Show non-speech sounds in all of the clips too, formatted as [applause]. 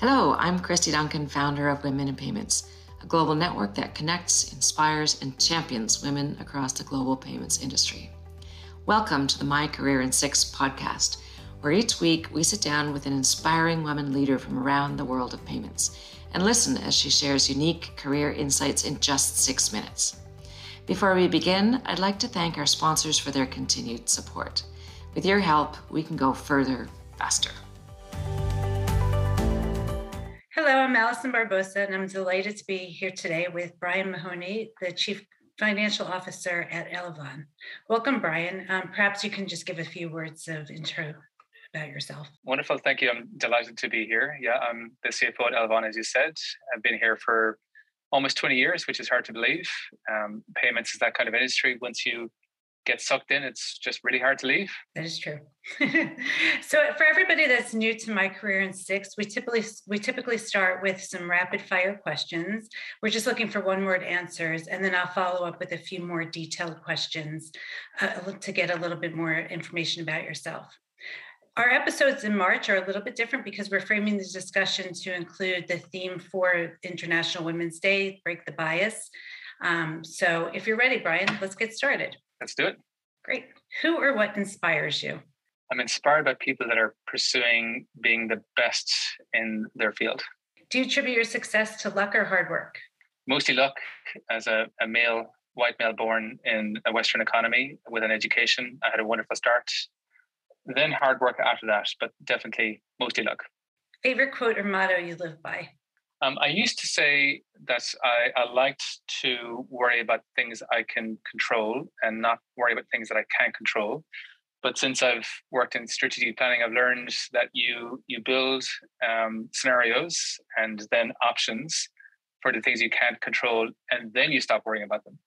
Hello, I'm Christy Duncan, founder of Women in Payments, a global network that connects, inspires, and champions women across the global payments industry. Welcome to the My Career in Six podcast, where each week we sit down with an inspiring woman leader from around the world of payments and listen as she shares unique career insights in just six minutes. Before we begin, I'd like to thank our sponsors for their continued support. With your help, we can go further faster. Hello, I'm Allison Barbosa, and I'm delighted to be here today with Brian Mahony, the Chief Financial Officer at Elavon. Welcome, Brian. Um, perhaps you can just give a few words of intro about yourself. Wonderful. Thank you. I'm delighted to be here. Yeah, I'm the CFO at Elavon, as you said. I've been here for almost 20 years, which is hard to believe. Um, payments is that kind of industry. Once you get sucked in, it's just really hard to leave. That is true. [laughs] so for everybody that's new to my career in six, we typically we typically start with some rapid fire questions. We're just looking for one word answers, and then I'll follow up with a few more detailed questions uh, to get a little bit more information about yourself. Our episodes in March are a little bit different because we're framing the discussion to include the theme for International Women's Day, Break the Bias. Um, so if you're ready, Brian, let's get started. Let's do it. Great. Who or what inspires you? I'm inspired by people that are pursuing being the best in their field. Do you attribute your success to luck or hard work? Mostly luck. As a, a male, white male born in a Western economy with an education, I had a wonderful start. Then hard work after that, but definitely mostly luck. Favorite quote or motto you live by? Um, I used to say that I, I, liked to worry about things I can control and not worry about things that I can't control. But since I've worked in strategic planning, I've learned that you you build um, scenarios and then options for the things you can't control, and then you stop worrying about them.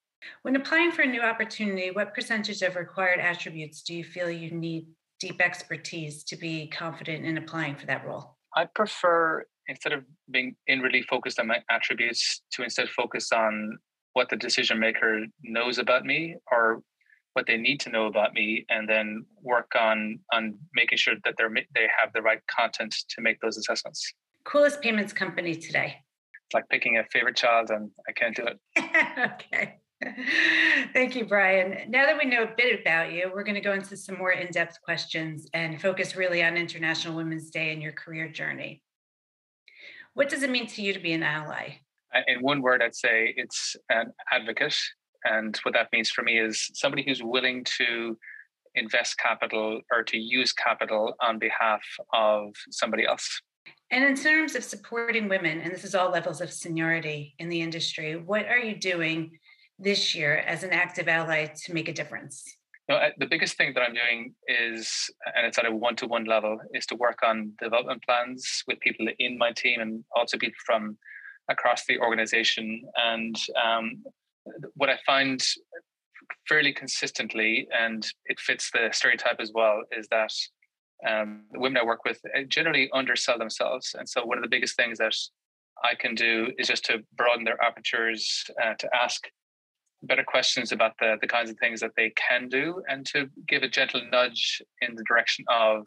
When applying for a new opportunity, what percentage of required attributes do you feel you need deep expertise to be confident in applying for that role? I prefer instead of being inwardly focused on my attributes to instead focus on what the decision maker knows about me or what they need to know about me and then work on on making sure that they're they have the right content to make those assessments coolest payments company today it's like picking a favorite child and i can't do it [laughs] okay Thank you, Brian. Now that we know a bit about you, we're going to go into some more in depth questions and focus really on International Women's Day and your career journey. What does it mean to you to be an ally? Uh, in one word, I'd say it's an advocate. And what that means for me is somebody who's willing to invest capital or to use capital on behalf of somebody else. And in terms of supporting women, and this is all levels of seniority in the industry, what are you doing this year as an active ally to make a difference? No, uh, the biggest thing that I'm doing is, and it's at a one to one level, is to work on development plans with people in my team and also people from across the organization. And um, what I find fairly consistently, and it fits the stereotype as well, is that um, the women I work with uh, generally undersell themselves. And so, one of the biggest things that I can do is just to broaden their apertures, uh, to ask better questions about the, the kinds of things that they can do and to give a gentle nudge in the direction of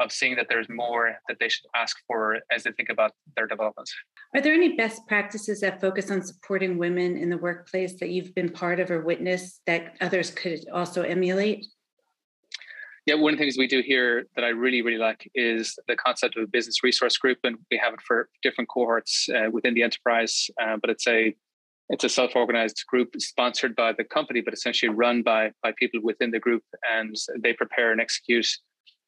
of seeing that there's more that they should ask for as they think about their development. Are there any best practices that focus on supporting women in the workplace that you've been part of or witnessed that others could also emulate? Yeah, one of the things we do here that I really, really like is the concept of a business resource group, and we have it for different cohorts uh, within the enterprise. Uh, but it's a it's a self-organized group sponsored by the company, but essentially run by by people within the group, and they prepare and execute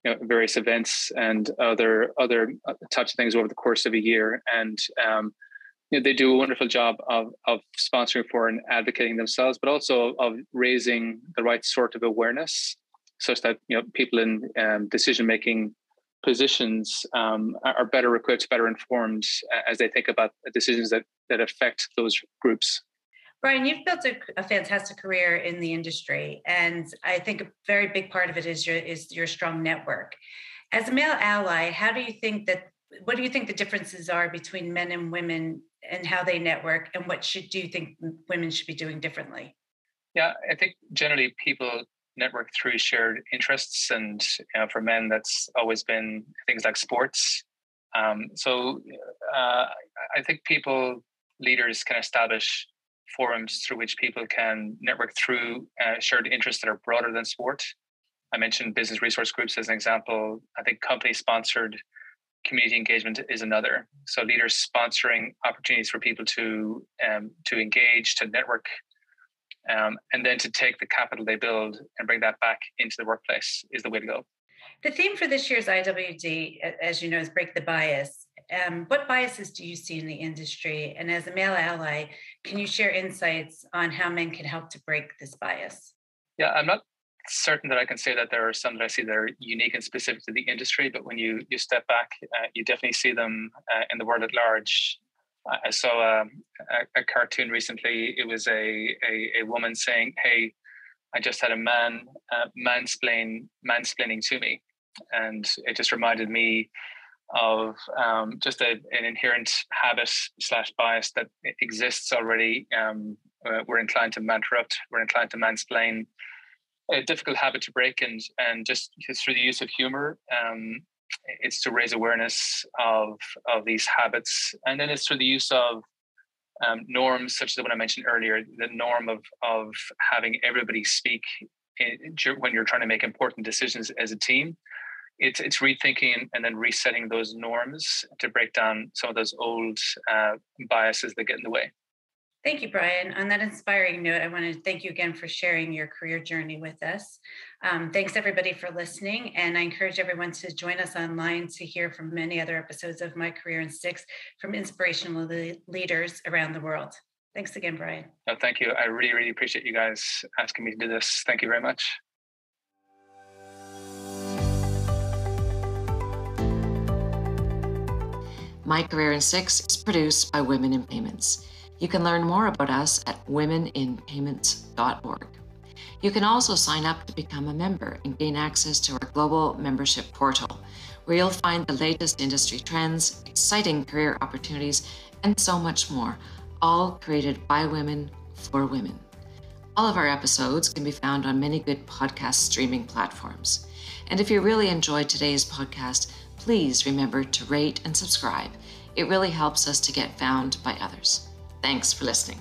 you know, various events and other other uh, types of things over the course of a year. And um, you know, they do a wonderful job of of sponsoring for and advocating themselves, but also of raising the right sort of awareness, such that you know people in um, decision making positions um, are better equipped, better informed as they think about decisions that that affect those groups. Brian, you've built a, a, fantastic career in the industry, and I think a very big part of it is your is your strong network. As a male ally, how do you think that? What do you think the differences are between men and women, and how they network, and what should do you think women should be doing differently? Yeah, I think generally people network through shared interests, and you know, for men, that's always been things like sports. Um, so uh, I think people, leaders can establish forums through which people can network through uh, shared interests that are broader than sport. I mentioned business resource groups as an example. I think company sponsored community engagement is another. So leaders sponsoring opportunities for people to um, to engage, to network, um, and then to take the capital they build and bring that back into the workplace is the way to go. The theme for this year's IWD, as you know, is break the bias. Um, what biases do you see in the industry? And as a male ally, can you share insights on how men can help to break this bias? Yeah, I'm not certain that I can say that there are some that I see that are unique and specific to the industry, but when you you step back, uh, you definitely see them uh, in the world at large. I saw um, a, a, cartoon recently. It was a, a, a woman saying, "Hey, I just had a man uh, mansplain mansplaining to me," and it just reminded me of um, just a, an inherent habit slash bias that exists already. Um, uh, we're inclined to interrupt. We're inclined to mansplain. A difficult habit to break, and and just through the use of humor, um, it's to raise awareness of of these habits, and then it's through the use of um, norms such as the one I mentioned earlier, the norm of of having everybody speak in, when you're trying to make important decisions as a team. It's it's rethinking and then resetting those norms to break down some of those old uh, biases that get in the way. Thank you, Brian. On that inspiring note, I want to thank you again for sharing your career journey with us. Um, thanks, everybody, for listening. And I encourage everyone to join us online to hear from many other episodes of My Career in Six from inspirational leaders around the world. Thanks again, Brian. No, thank you. I really, really appreciate you guys asking me to do this. Thank you very much. My Career in Six is produced by Women in Payments. You can learn more about us at womeninpayments.org. You can also sign up to become a member and gain access to our global membership portal, where you'll find the latest industry trends, exciting career opportunities, and so much more, all created by women for women. All of our episodes can be found on many good podcast streaming platforms. And if you really enjoyed today's podcast, please remember to rate and subscribe. It really helps us to get found by others. Thanks for listening.